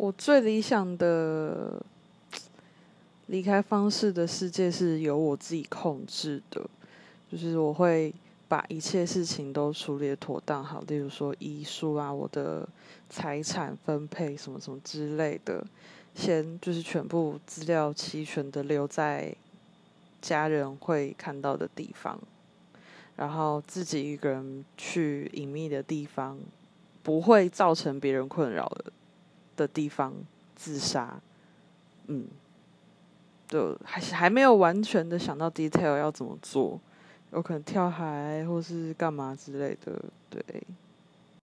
我最理想的离开方式的世界是由我自己控制的，就是我会把一切事情都处理妥当好，例如说遗书啊，我的财产分配什么什么之类的，先就是全部资料齐全的留在家人会看到的地方，然后自己一个人去隐秘的地方，不会造成别人困扰的。的地方自杀，嗯，就还还没有完全的想到 detail 要怎么做，有可能跳海或是干嘛之类的，对。